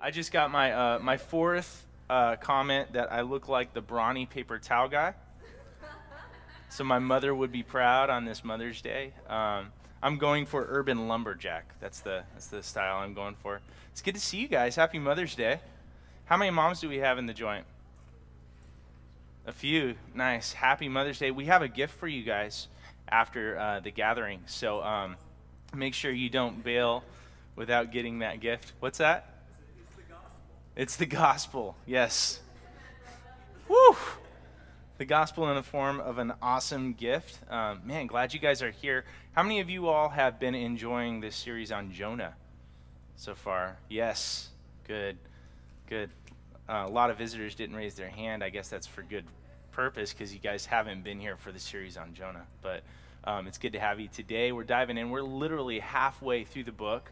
I just got my uh, my fourth uh, comment that I look like the brawny paper towel guy. So my mother would be proud on this Mother's Day. Um, I'm going for urban lumberjack. That's the that's the style I'm going for. It's good to see you guys. Happy Mother's Day. How many moms do we have in the joint? A few. Nice. Happy Mother's Day. We have a gift for you guys after uh, the gathering. So um, make sure you don't bail without getting that gift. What's that? It's the gospel. Yes. Woo! The gospel in the form of an awesome gift. Um, man, glad you guys are here. How many of you all have been enjoying this series on Jonah so far? Yes. Good. Good. Uh, a lot of visitors didn't raise their hand. I guess that's for good purpose because you guys haven't been here for the series on Jonah. But um, it's good to have you today. We're diving in. We're literally halfway through the book,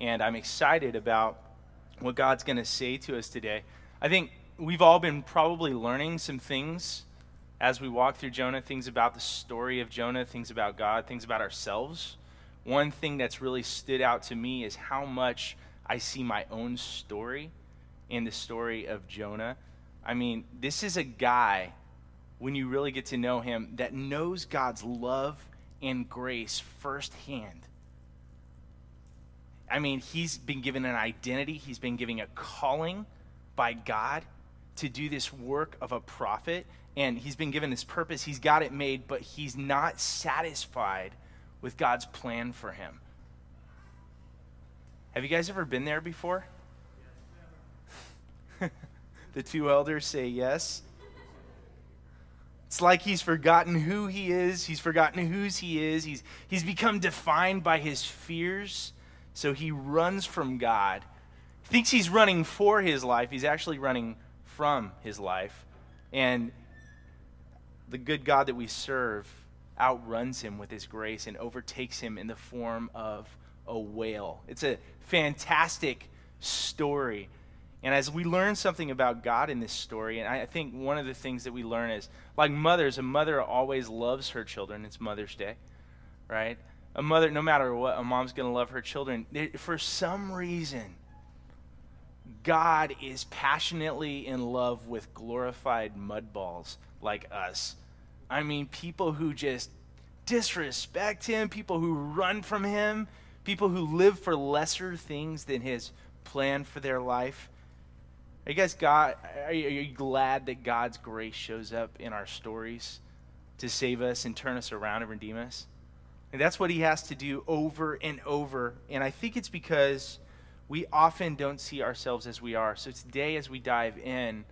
and I'm excited about what God's going to say to us today. I think we've all been probably learning some things as we walk through Jonah, things about the story of Jonah, things about God, things about ourselves. One thing that's really stood out to me is how much I see my own story in the story of Jonah. I mean, this is a guy, when you really get to know him, that knows God's love and grace firsthand. I mean, he's been given an identity, he's been given a calling by God to do this work of a prophet, and he's been given this purpose. He's got it made, but he's not satisfied with God's plan for him. Have you guys ever been there before? the two elders say yes. It's like he's forgotten who he is. He's forgotten whose he is. He's, he's become defined by his fears. So he runs from God. Thinks he's running for his life. He's actually running from his life. And the good God that we serve outruns him with his grace and overtakes him in the form of a whale. It's a fantastic story. And as we learn something about God in this story, and I think one of the things that we learn is like mothers, a mother always loves her children. It's Mother's Day, right? A mother, no matter what, a mom's going to love her children. For some reason, God is passionately in love with glorified mudballs like us. I mean, people who just disrespect him, people who run from him, people who live for lesser things than his plan for their life. You guys God, are you, are you glad that God's grace shows up in our stories to save us and turn us around and redeem us? And that's what he has to do over and over. And I think it's because we often don't see ourselves as we are. So today, as we dive in,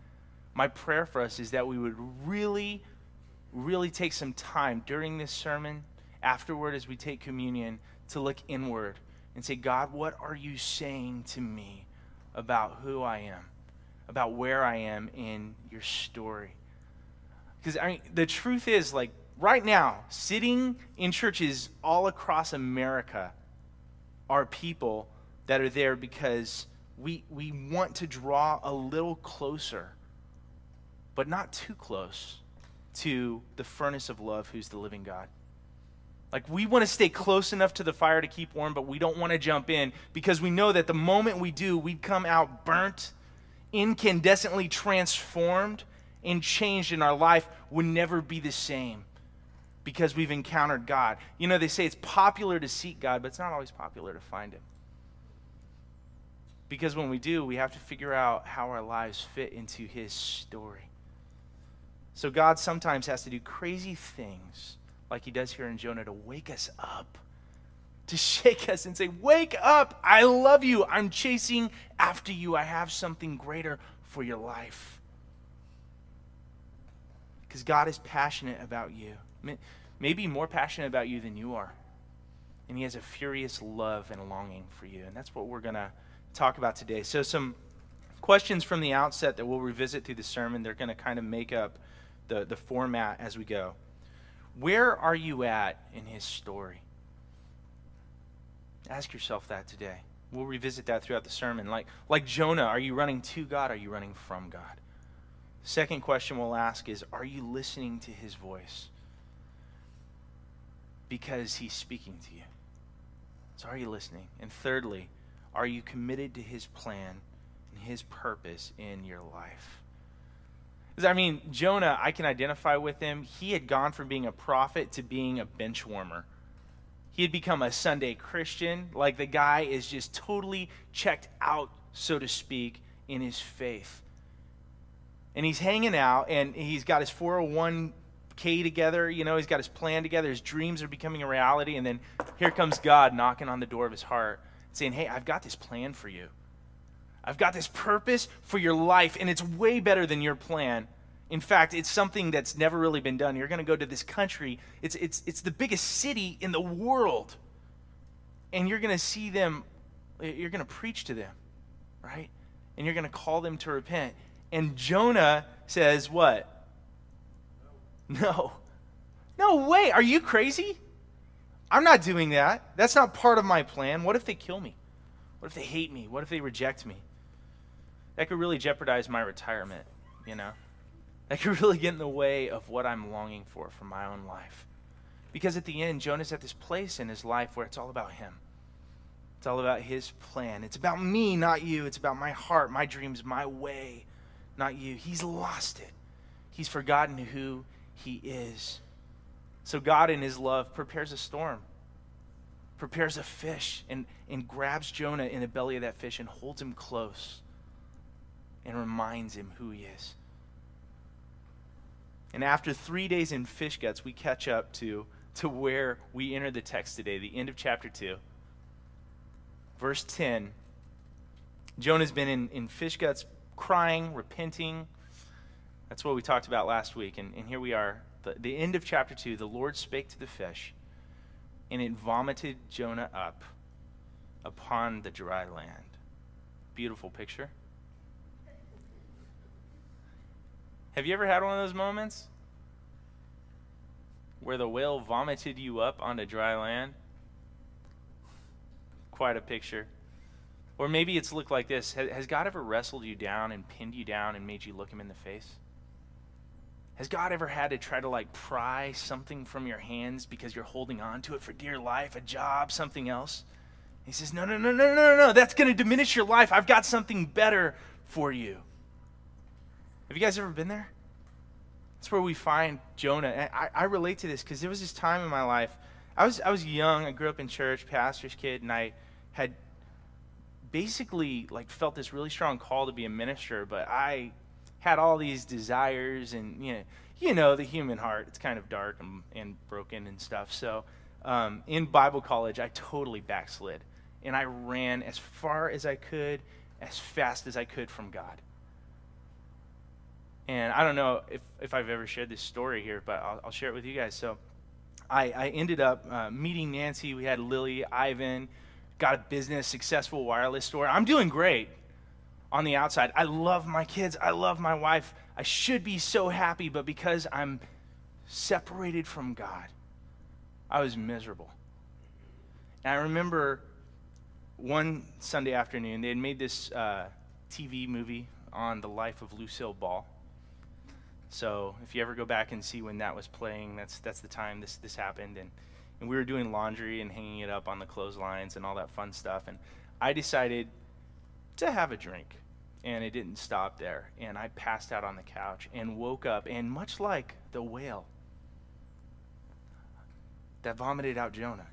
my prayer for us is that we would really, really take some time during this sermon, afterward, as we take communion, to look inward and say, God, what are you saying to me about who I am? about where I am in your story. Because I mean, the truth is, like right now, sitting in churches all across America are people that are there because we, we want to draw a little closer, but not too close to the furnace of love who's the living God. Like, we want to stay close enough to the fire to keep warm, but we don't want to jump in because we know that the moment we do, we'd come out burnt incandescently transformed and changed in our life would never be the same because we've encountered God. You know, they say it's popular to seek God, but it's not always popular to find Him. Because when we do, we have to figure out how our lives fit into His story. So God sometimes has to do crazy things, like He does here in Jonah, to wake us up to shake us and say, Wake up! I love you. I'm chasing after you. I have something greater for your life. Because God is passionate about you, maybe more passionate about you than you are. And He has a furious love and longing for you. And that's what we're going to talk about today. So, some questions from the outset that we'll revisit through the sermon. They're going to kind of make up the, the format as we go. Where are you at in His story? Ask yourself that today. We'll revisit that throughout the sermon. Like, like Jonah, are you running to God? Are you running from God? Second question we'll ask is Are you listening to his voice? Because he's speaking to you. So, are you listening? And thirdly, are you committed to his plan and his purpose in your life. I mean, Jonah, I can identify with him. He had gone from being a prophet to being a bench warmer. He had become a Sunday Christian. Like the guy is just totally checked out, so to speak, in his faith. And he's hanging out and he's got his oh 401k together. You know, he's got his plan together. His dreams are becoming a reality. And then here comes God knocking on the door of his heart saying, Hey, I've got this plan for you. I've got this purpose for your life, and it's way better than your plan. In fact, it's something that's never really been done. You're going to go to this country, it's, it's, it's the biggest city in the world. And you're going to see them, you're going to preach to them, right? And you're going to call them to repent. And Jonah says, What? No. No way. Are you crazy? I'm not doing that. That's not part of my plan. What if they kill me? What if they hate me? What if they reject me? that could really jeopardize my retirement, you know? That could really get in the way of what I'm longing for for my own life. Because at the end, Jonah's at this place in his life where it's all about him. It's all about his plan. It's about me, not you. It's about my heart, my dreams, my way, not you. He's lost it. He's forgotten who he is. So God, in his love, prepares a storm, prepares a fish, and, and grabs Jonah in the belly of that fish and holds him close and reminds him who he is. And after three days in fish guts, we catch up to, to where we enter the text today, the end of chapter 2. Verse 10 Jonah's been in, in fish guts crying, repenting. That's what we talked about last week. And, and here we are, the, the end of chapter 2. The Lord spake to the fish, and it vomited Jonah up upon the dry land. Beautiful picture. Have you ever had one of those moments where the whale vomited you up onto dry land? Quite a picture. Or maybe it's looked like this Has God ever wrestled you down and pinned you down and made you look him in the face? Has God ever had to try to like pry something from your hands because you're holding on to it for dear life, a job, something else? He says, No, no, no, no, no, no, that's going to diminish your life. I've got something better for you. Have you guys ever been there? That's where we find Jonah. I, I relate to this because there was this time in my life. I was, I was young. I grew up in church, pastor's kid, and I had basically like felt this really strong call to be a minister, but I had all these desires and you know, you know the human heart. It's kind of dark and, and broken and stuff. So um, in Bible college, I totally backslid, and I ran as far as I could, as fast as I could from God. And I don't know if, if I've ever shared this story here, but I'll, I'll share it with you guys. So I, I ended up uh, meeting Nancy. We had Lily, Ivan, got a business, successful wireless store. I'm doing great on the outside. I love my kids. I love my wife. I should be so happy, but because I'm separated from God, I was miserable. And I remember one Sunday afternoon, they had made this uh, TV movie on the life of Lucille Ball. So if you ever go back and see when that was playing, that's that's the time this this happened, and and we were doing laundry and hanging it up on the clotheslines and all that fun stuff, and I decided to have a drink, and it didn't stop there, and I passed out on the couch and woke up, and much like the whale that vomited out Jonah,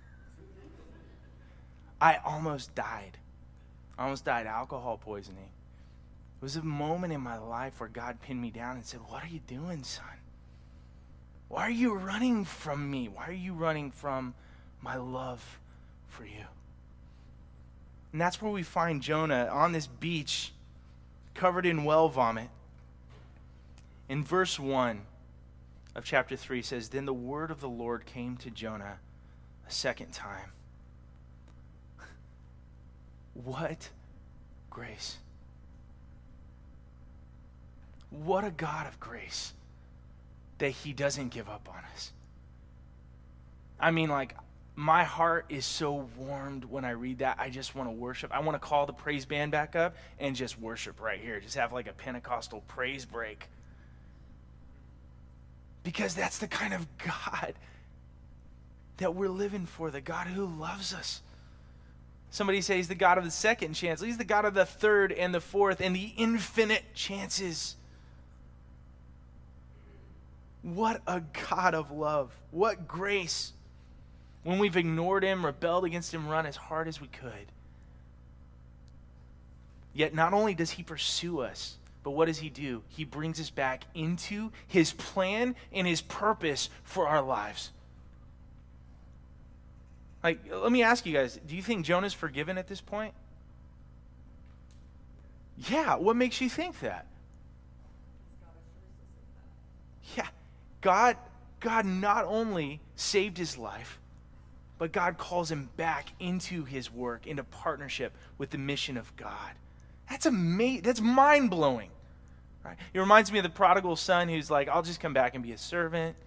I almost died. I almost died alcohol poisoning. It was a moment in my life where God pinned me down and said, What are you doing, son? Why are you running from me? Why are you running from my love for you? And that's where we find Jonah on this beach, covered in well vomit. In verse 1 of chapter 3 says, Then the word of the Lord came to Jonah a second time. what grace. What a God of grace that He doesn't give up on us. I mean, like, my heart is so warmed when I read that. I just want to worship. I want to call the praise band back up and just worship right here. Just have like a Pentecostal praise break. Because that's the kind of God that we're living for, the God who loves us Somebody say he's the God of the second chance. He's the God of the third and the fourth and the infinite chances. What a God of love. What grace. When we've ignored him, rebelled against him, run as hard as we could. Yet not only does he pursue us, but what does he do? He brings us back into his plan and his purpose for our lives. Like, let me ask you guys do you think Jonah's forgiven at this point? Yeah, what makes you think that? Yeah, God, God not only saved his life, but God calls him back into his work, into partnership with the mission of God. That's amazing. That's mind blowing. Right? It reminds me of the prodigal son who's like, I'll just come back and be a servant.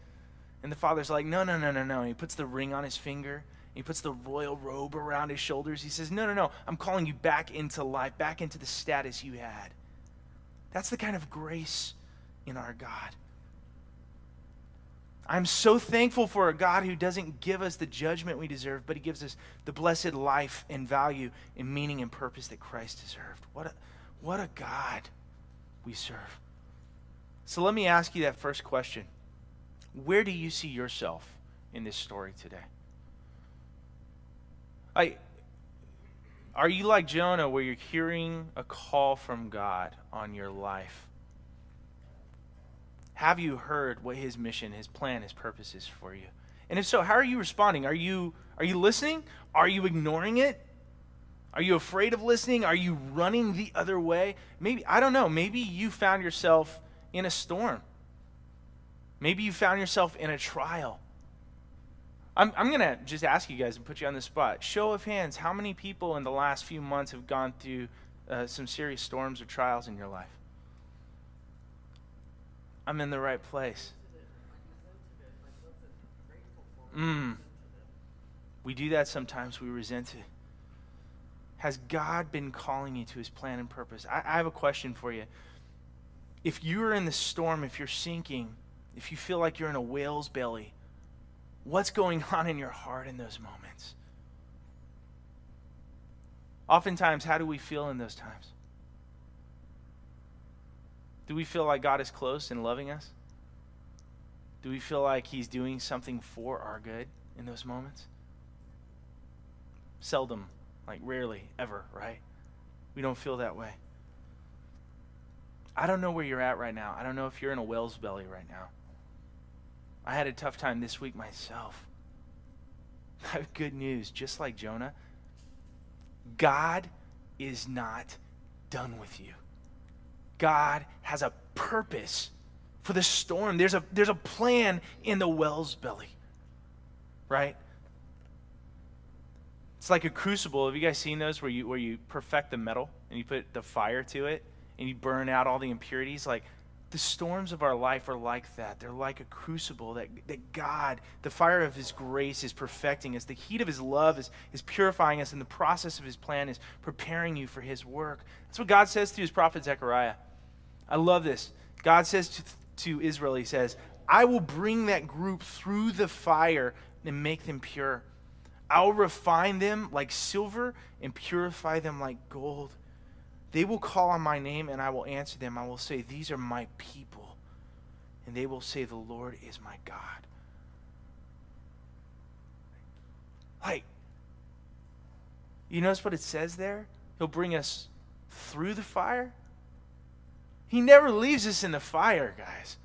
And the father's like, no, no, no, no, no. And he puts the ring on his finger. He puts the royal robe around his shoulders. He says, No, no, no. I'm calling you back into life, back into the status you had. That's the kind of grace in our God. I'm so thankful for a God who doesn't give us the judgment we deserve, but he gives us the blessed life and value and meaning and purpose that Christ deserved. What a, what a God we serve. So let me ask you that first question Where do you see yourself in this story today? I, are you like Jonah where you're hearing a call from God on your life? Have you heard what his mission, his plan, his purpose is for you? And if so, how are you responding? Are you are you listening? Are you ignoring it? Are you afraid of listening? Are you running the other way? Maybe I don't know. Maybe you found yourself in a storm. Maybe you found yourself in a trial. I'm, I'm going to just ask you guys and put you on the spot. Show of hands, how many people in the last few months have gone through uh, some serious storms or trials in your life? I'm in the right place. Mm. We do that sometimes, we resent it. Has God been calling you to his plan and purpose? I, I have a question for you. If you're in the storm, if you're sinking, if you feel like you're in a whale's belly, what's going on in your heart in those moments? Oftentimes, how do we feel in those times? Do we feel like God is close and loving us? Do we feel like He's doing something for our good in those moments? Seldom, like rarely, ever, right? We don't feel that way. I don't know where you're at right now. I don't know if you're in a whale's belly right now. I had a tough time this week myself. I have good news. Just like Jonah, God is not done with you. God has a purpose for the storm. There's a, there's a plan in the well's belly, right? It's like a crucible. Have you guys seen those where you, where you perfect the metal and you put the fire to it and you burn out all the impurities? Like the storms of our life are like that. They're like a crucible that, that God, the fire of His grace, is perfecting us. The heat of His love is, is purifying us, and the process of His plan is preparing you for His work. That's what God says to His prophet Zechariah. I love this. God says to, to Israel, He says, I will bring that group through the fire and make them pure. I'll refine them like silver and purify them like gold. They will call on my name and I will answer them. I will say, These are my people. And they will say, The Lord is my God. Like, you notice what it says there? He'll bring us through the fire. He never leaves us in the fire, guys.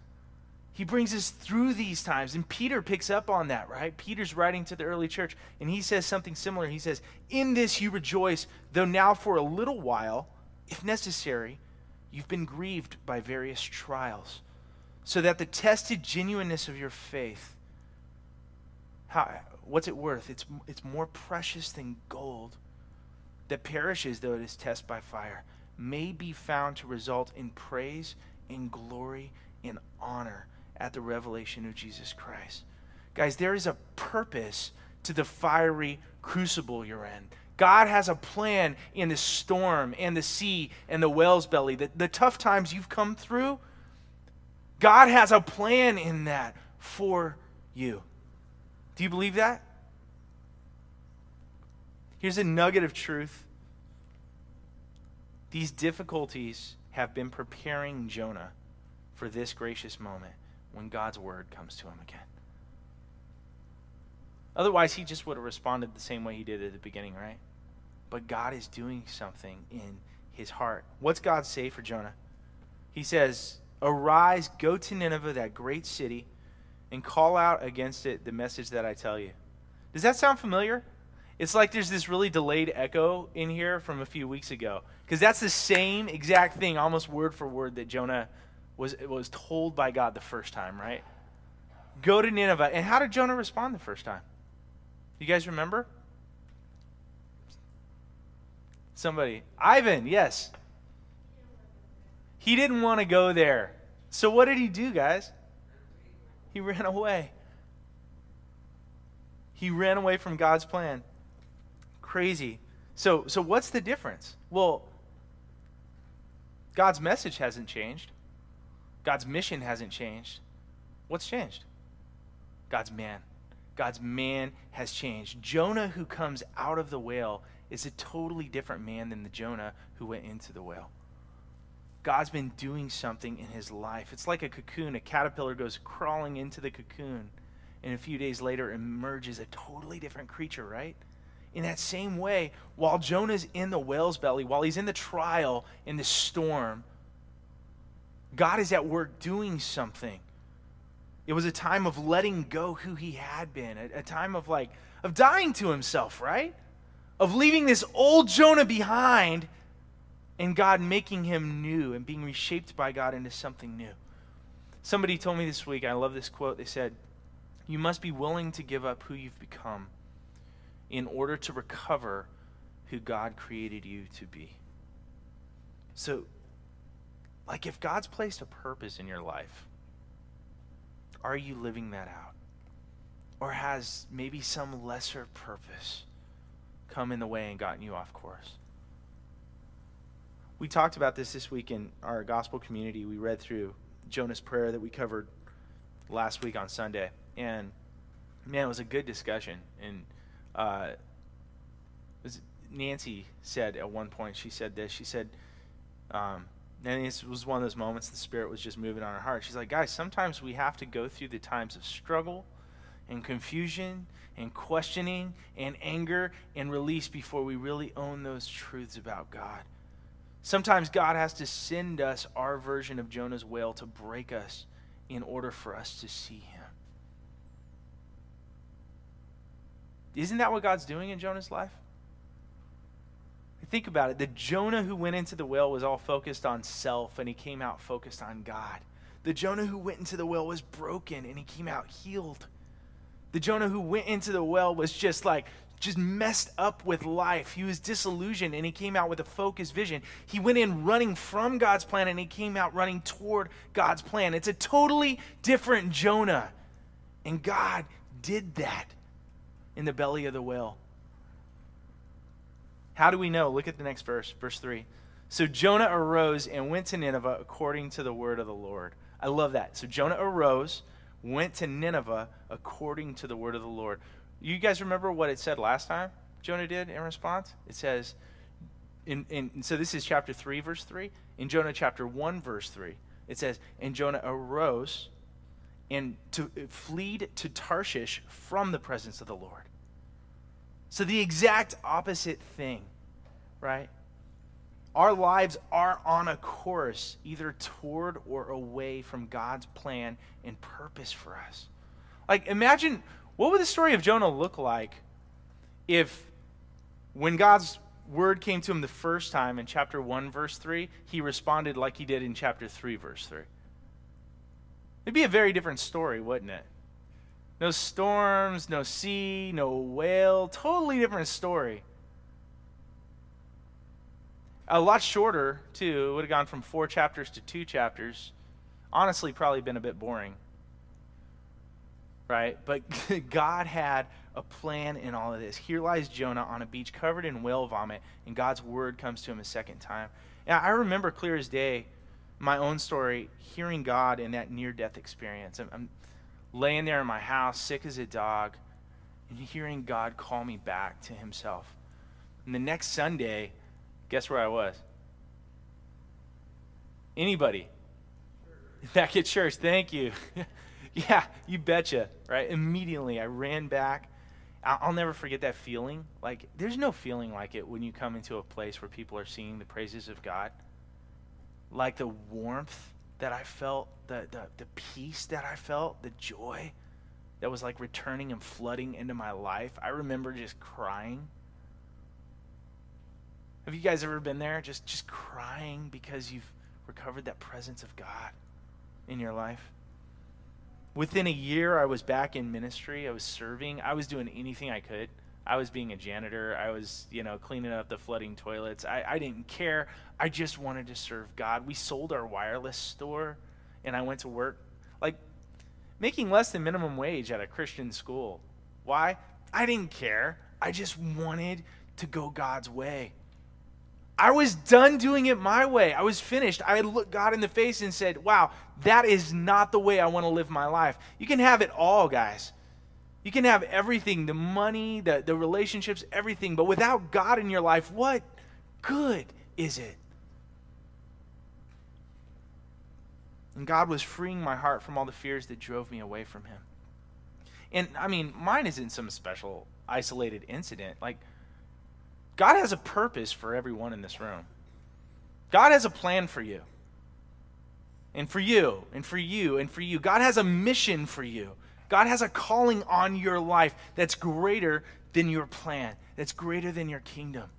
He brings us through these times. And Peter picks up on that, right? Peter's writing to the early church, and he says something similar. He says, In this you rejoice, though now for a little while if necessary, you've been grieved by various trials, so that the tested genuineness of your faith, how, what's it worth? It's, it's more precious than gold that perishes though it is tested by fire, may be found to result in praise and glory and honor at the revelation of Jesus Christ. Guys, there is a purpose to the fiery crucible you're in. God has a plan in the storm and the sea and the whale's belly. The, the tough times you've come through, God has a plan in that for you. Do you believe that? Here's a nugget of truth. These difficulties have been preparing Jonah for this gracious moment when God's word comes to him again. Otherwise, he just would have responded the same way he did at the beginning, right? But God is doing something in his heart. What's God say for Jonah? He says, Arise, go to Nineveh, that great city, and call out against it the message that I tell you. Does that sound familiar? It's like there's this really delayed echo in here from a few weeks ago. Because that's the same exact thing, almost word for word, that Jonah was, was told by God the first time, right? Go to Nineveh. And how did Jonah respond the first time? You guys remember? Somebody. Ivan, yes. He didn't want to go there. So what did he do, guys? He ran away. He ran away from God's plan. Crazy. So so what's the difference? Well, God's message hasn't changed. God's mission hasn't changed. What's changed? God's man. God's man has changed. Jonah, who comes out of the whale, is a totally different man than the Jonah who went into the whale. God's been doing something in his life. It's like a cocoon. A caterpillar goes crawling into the cocoon, and a few days later emerges a totally different creature, right? In that same way, while Jonah's in the whale's belly, while he's in the trial, in the storm, God is at work doing something. It was a time of letting go who he had been, a, a time of like, of dying to himself, right? Of leaving this old Jonah behind and God making him new and being reshaped by God into something new. Somebody told me this week, I love this quote. They said, You must be willing to give up who you've become in order to recover who God created you to be. So, like, if God's placed a purpose in your life, are you living that out? Or has maybe some lesser purpose come in the way and gotten you off course? We talked about this this week in our gospel community. We read through Jonah's prayer that we covered last week on Sunday. And man, it was a good discussion. And uh, Nancy said at one point, she said this. She said, um, and this was one of those moments the Spirit was just moving on her heart. She's like, guys, sometimes we have to go through the times of struggle and confusion and questioning and anger and release before we really own those truths about God. Sometimes God has to send us our version of Jonah's whale to break us in order for us to see him. Isn't that what God's doing in Jonah's life? Think about it. The Jonah who went into the whale was all focused on self, and he came out focused on God. The Jonah who went into the well was broken, and he came out healed. The Jonah who went into the well was just like just messed up with life. He was disillusioned and he came out with a focused vision. He went in running from God's plan and he came out running toward God's plan. It's a totally different Jonah. And God did that in the belly of the whale. How do we know? Look at the next verse, verse 3. So Jonah arose and went to Nineveh according to the word of the Lord. I love that. So Jonah arose, went to Nineveh according to the word of the Lord. You guys remember what it said last time Jonah did in response? It says, in, in, so this is chapter 3, verse 3. In Jonah chapter 1, verse 3, it says, And Jonah arose and to uh, fleed to Tarshish from the presence of the Lord. So the exact opposite thing, right? Our lives are on a course either toward or away from God's plan and purpose for us. Like, imagine what would the story of Jonah look like if, when God's word came to him the first time in chapter 1, verse 3, he responded like he did in chapter 3, verse 3? It'd be a very different story, wouldn't it? No storms, no sea, no whale, totally different story. A lot shorter, too. It would have gone from four chapters to two chapters. Honestly, probably been a bit boring right? But God had a plan in all of this. Here lies Jonah on a beach covered in whale vomit, and God's word comes to him a second time. And I remember clear as day my own story, hearing God in that near death experience. I'm, I'm laying there in my house, sick as a dog, and hearing God call me back to Himself. And the next Sunday, guess where I was? Anybody? Back at church. Thank you. yeah, you betcha. Right? Immediately, I ran back. I'll never forget that feeling. Like, there's no feeling like it when you come into a place where people are singing the praises of God. Like the warmth that I felt, the, the, the peace that I felt, the joy that was like returning and flooding into my life. I remember just crying. Have you guys ever been there? Just, just crying because you've recovered that presence of God in your life? Within a year, I was back in ministry. I was serving. I was doing anything I could. I was being a janitor. I was, you know, cleaning up the flooding toilets. I, I didn't care. I just wanted to serve God. We sold our wireless store, and I went to work, like making less than minimum wage at a Christian school. Why? I didn't care. I just wanted to go God's way. I was done doing it my way. I was finished. I looked God in the face and said, Wow, that is not the way I want to live my life. You can have it all, guys. You can have everything the money, the, the relationships, everything. But without God in your life, what good is it? And God was freeing my heart from all the fears that drove me away from Him. And I mean, mine isn't some special isolated incident. Like, God has a purpose for everyone in this room. God has a plan for you. And for you, and for you, and for you. God has a mission for you. God has a calling on your life that's greater than your plan, that's greater than your kingdom,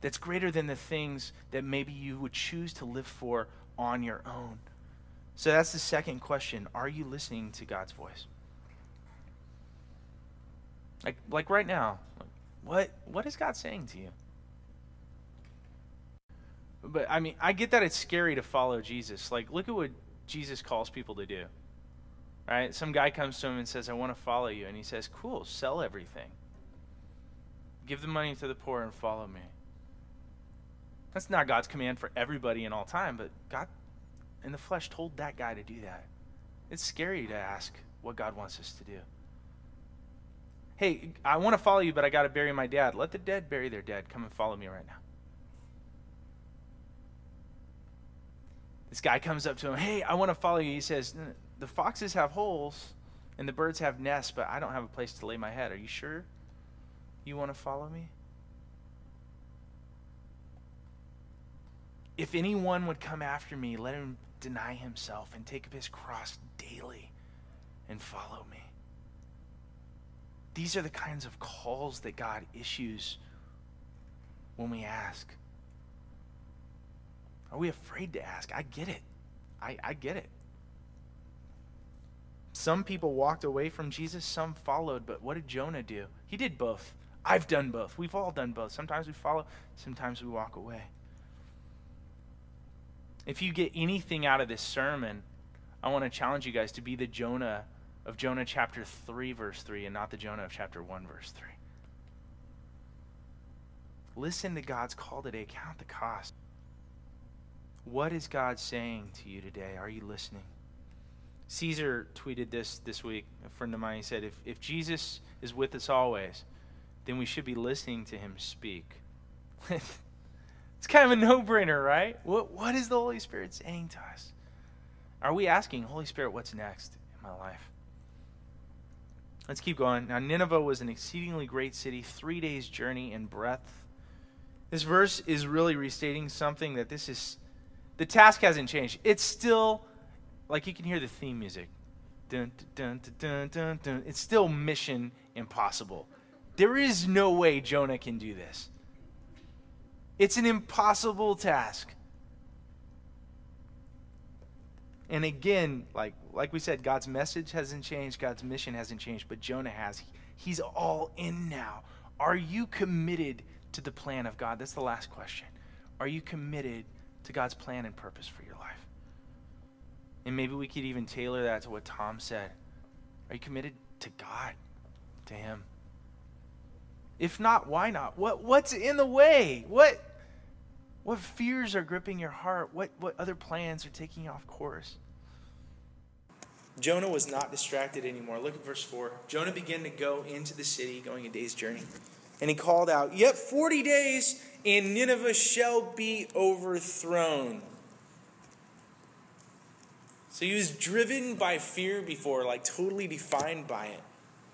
that's greater than the things that maybe you would choose to live for on your own. So that's the second question. Are you listening to God's voice? Like, like right now, what what is God saying to you? But I mean, I get that it's scary to follow Jesus. Like, look at what Jesus calls people to do. Right? Some guy comes to him and says, I want to follow you. And he says, Cool, sell everything. Give the money to the poor and follow me. That's not God's command for everybody in all time, but God in the flesh told that guy to do that. It's scary to ask what God wants us to do hey, I want to follow you, but I got to bury my dad. Let the dead bury their dead. Come and follow me right now. This guy comes up to him, hey, I want to follow you. He says, the foxes have holes and the birds have nests, but I don't have a place to lay my head. Are you sure you want to follow me? If anyone would come after me, let him deny himself and take up his cross daily and follow me. These are the kinds of calls that God issues when we ask. Are we afraid to ask? I get it. I, I get it. Some people walked away from Jesus, some followed, but what did Jonah do? He did both. I've done both. We've all done both. Sometimes we follow, sometimes we walk away. If you get anything out of this sermon, I want to challenge you guys to be the Jonah of Jonah chapter 3, verse 3, and not the Jonah of chapter 1, verse 3. Listen to God's call today. Count the cost. What is God saying to you today? Are you listening? Caesar tweeted this this week. A friend of mine he said, if, if Jesus is with us always, then we should be listening to him speak. it's kind of a no brainer, right? What, what is the Holy Spirit saying to us? Are we asking, Holy Spirit, what's next in my life? Let's keep going. Now, Nineveh was an exceedingly great city, three days' journey in breadth. This verse is really restating something that this is, the task hasn't changed. It's still, like you can hear the theme music. Dun, dun, dun, dun, dun, It's still mission impossible. There is no way Jonah can do this. It's an impossible task. And again, like like we said, God's message hasn't changed, God's mission hasn't changed, but Jonah has. He's all in now. Are you committed to the plan of God? That's the last question. Are you committed to God's plan and purpose for life? And maybe we could even tailor that to what Tom said. Are you committed to God, to Him? If not, why not? What, what's in the way? What, what fears are gripping your heart? What, what other plans are taking off course? Jonah was not distracted anymore. Look at verse 4. Jonah began to go into the city, going a day's journey. And he called out, Yet 40 days, and Nineveh shall be overthrown. So he was driven by fear before, like totally defined by it.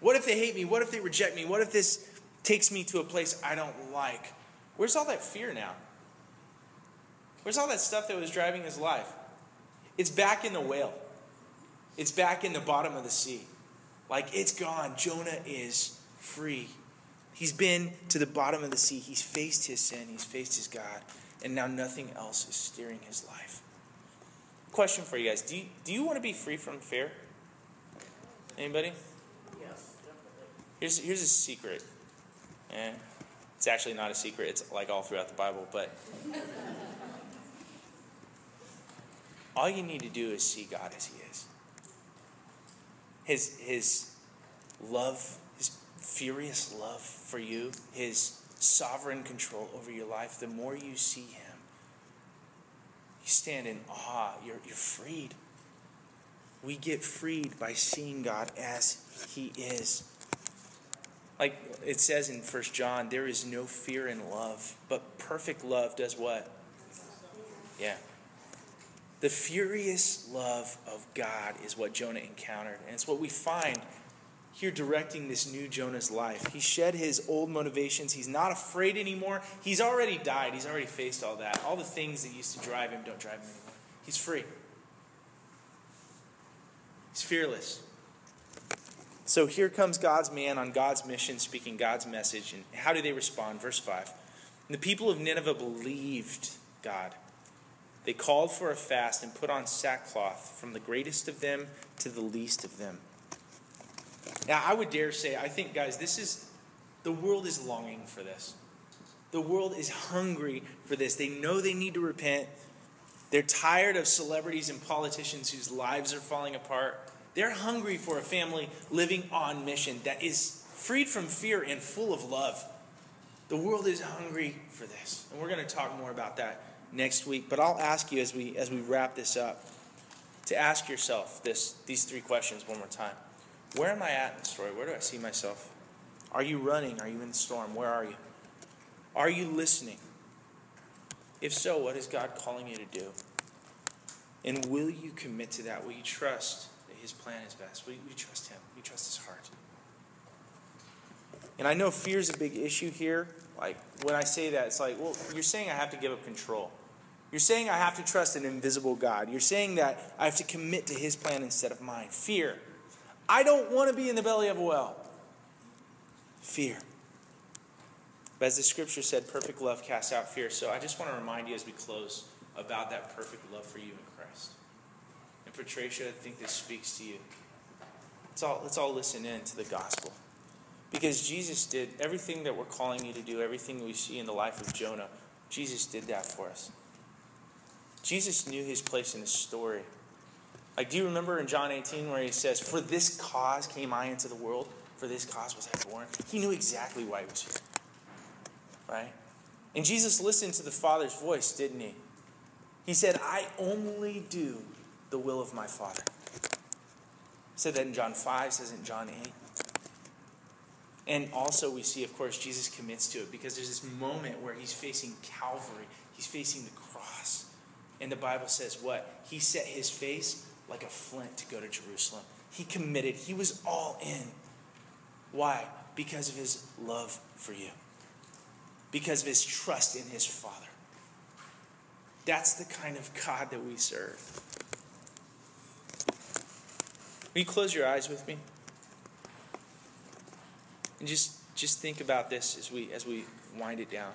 What if they hate me? What if they reject me? What if this takes me to a place I don't like? Where's all that fear now? Where's all that stuff that was driving his life? It's back in the whale. It's back in the bottom of the sea. Like it's gone. Jonah is free. He's been to the bottom of the sea. He's faced his sin. He's faced his God. And now nothing else is steering his life. Question for you guys: Do you, do you want to be free from fear? Anybody? Yes, definitely. Here's here's a secret. Eh, it's actually not a secret. It's like all throughout the Bible, but all you need to do is see God as He is. His His love, His furious love for you, His sovereign control over your life. The more you see Him you stand in awe. You're, you're freed. We get freed by seeing God as He is. Like it says in First John, there is no fear in love, but perfect love does what? Yeah. The furious love of God is what Jonah encountered. And it's what we find here directing this new Jonah's life. He shed his old motivations. He's not afraid anymore. He's already died. He's already faced all that. All the things that used to drive him don't drive him anymore. He's free. He's fearless. So here comes God's man on God's mission, speaking God's message. And how do they respond? Verse 5. The people of Nineveh believed God. They called for a fast and put on sackcloth, from the greatest of them to the least of them. Now, I would dare say, I think, guys, this is, the world is longing for this. The world is hungry for this. They know they need to repent. They're tired of celebrities and politicians whose lives are falling apart. They're hungry for a family living on mission that is freed from fear and full of love. The world is hungry for this. And we're going to talk more about that next week. But I'll ask you as we as we wrap this up to ask yourself this these three questions one more time. Where am I at in the story? Where do I see myself? Are you running? Are you in the storm? Where are you? Are you listening? If so, what is God calling you to do? And will you commit to that? Will you trust that His plan is best? Will you, will you trust Him? Will you trust His heart? And I know fear is a big issue here. Like, when I say that, it's like, well, you're saying I have to give up control. You're saying I have to trust an invisible God. You're saying that I have to commit to His plan instead of mine. Fear. I don't want to be in the belly of a well. Fear. But as the scripture said, perfect love casts out fear. So I just want to remind you as we close about that perfect love for you in Christ. And Patricia, I think this speaks to you. Let's all, let's all listen in to the gospel. Because Jesus did everything that we're calling you to do, everything we see in the life of Jonah, Jesus did that for us. Jesus knew his place in the story. Like, do you remember in John 18 where he says, For this cause came I into the world, for this cause was I born? He knew exactly why he was here. Right? And Jesus listened to the Father's voice, didn't he? He said, I only do the will of my Father. He said that in John 5, says in John 8. And also, we see, of course, Jesus commits to it because there's this moment where he's facing Calvary, he's facing the cross. And the Bible says what? He set his face like a flint to go to Jerusalem. He committed, he was all in. Why? Because of his love for you, because of his trust in his Father. That's the kind of God that we serve. Will you close your eyes with me? And just, just think about this as we, as we wind it down.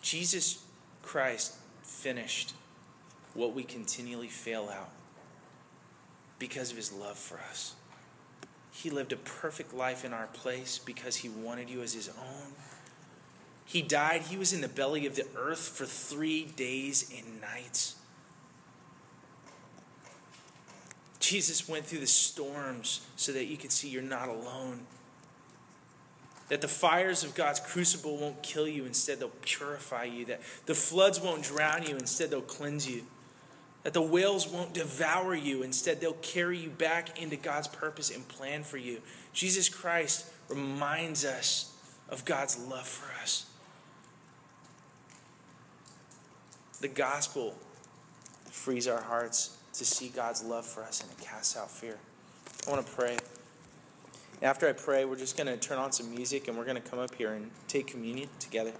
Jesus Christ finished what we continually fail out because of his love for us. He lived a perfect life in our place because he wanted you as his own. He died, he was in the belly of the earth for three days and nights. Jesus went through the storms so that you could see you're not alone. That the fires of God's crucible won't kill you, instead, they'll purify you. That the floods won't drown you, instead, they'll cleanse you. that the whales won't devour you. Instead, they'll carry you back into God's purpose and plan for you. Jesus Christ reminds us of God's love for us. The gospel frees our hearts to see God's love for us and it casts out fear. I want to pray. After I pray, we're just going to turn on some music and we're going to come up here and take communion together.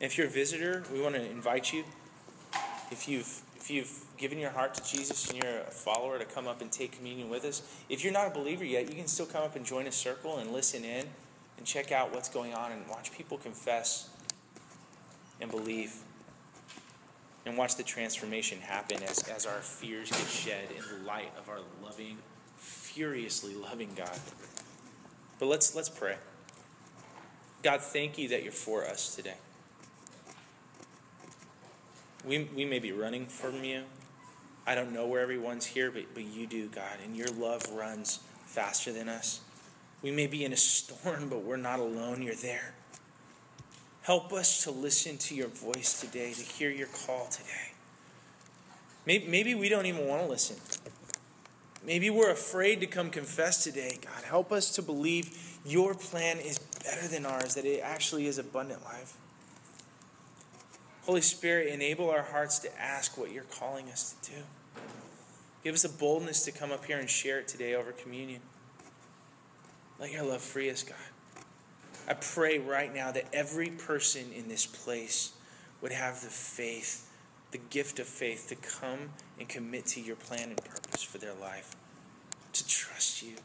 If you're a visitor, we want to invite you. If you've if you've given your heart to Jesus and you're a follower to come up and take communion with us. If you're not a believer yet, you can still come up and join a circle and listen in and check out what's going on and watch people confess and believe. And watch the transformation happen as, as our fears get shed in the light of our loving, furiously loving God. But let's let's pray. God, thank you that you're for us today. We, we may be running from you. I don't know where everyone's here, but, but you do, God, and your love runs faster than us. We may be in a storm, but we're not alone. You're there. Help us to listen to your voice today, to hear your call today. Maybe, maybe we don't even want to listen. Maybe we're afraid to come confess today. God, help us to believe your plan is better than ours, that it actually is abundant life. Holy Spirit, enable our hearts to ask what you're calling us to do. Give us the boldness to come up here and share it today over communion. Let your love free us, God. I pray right now that every person in this place would have the faith, the gift of faith, to come and commit to your plan and purpose for their life, to trust you,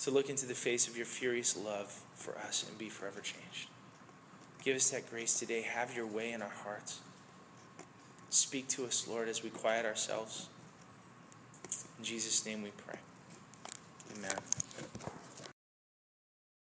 to look into the face of your furious love for us and be forever changed. Give us that grace today. Have your way in our hearts. Speak to us, Lord, as we quiet ourselves. In Jesus' name we pray. Amen.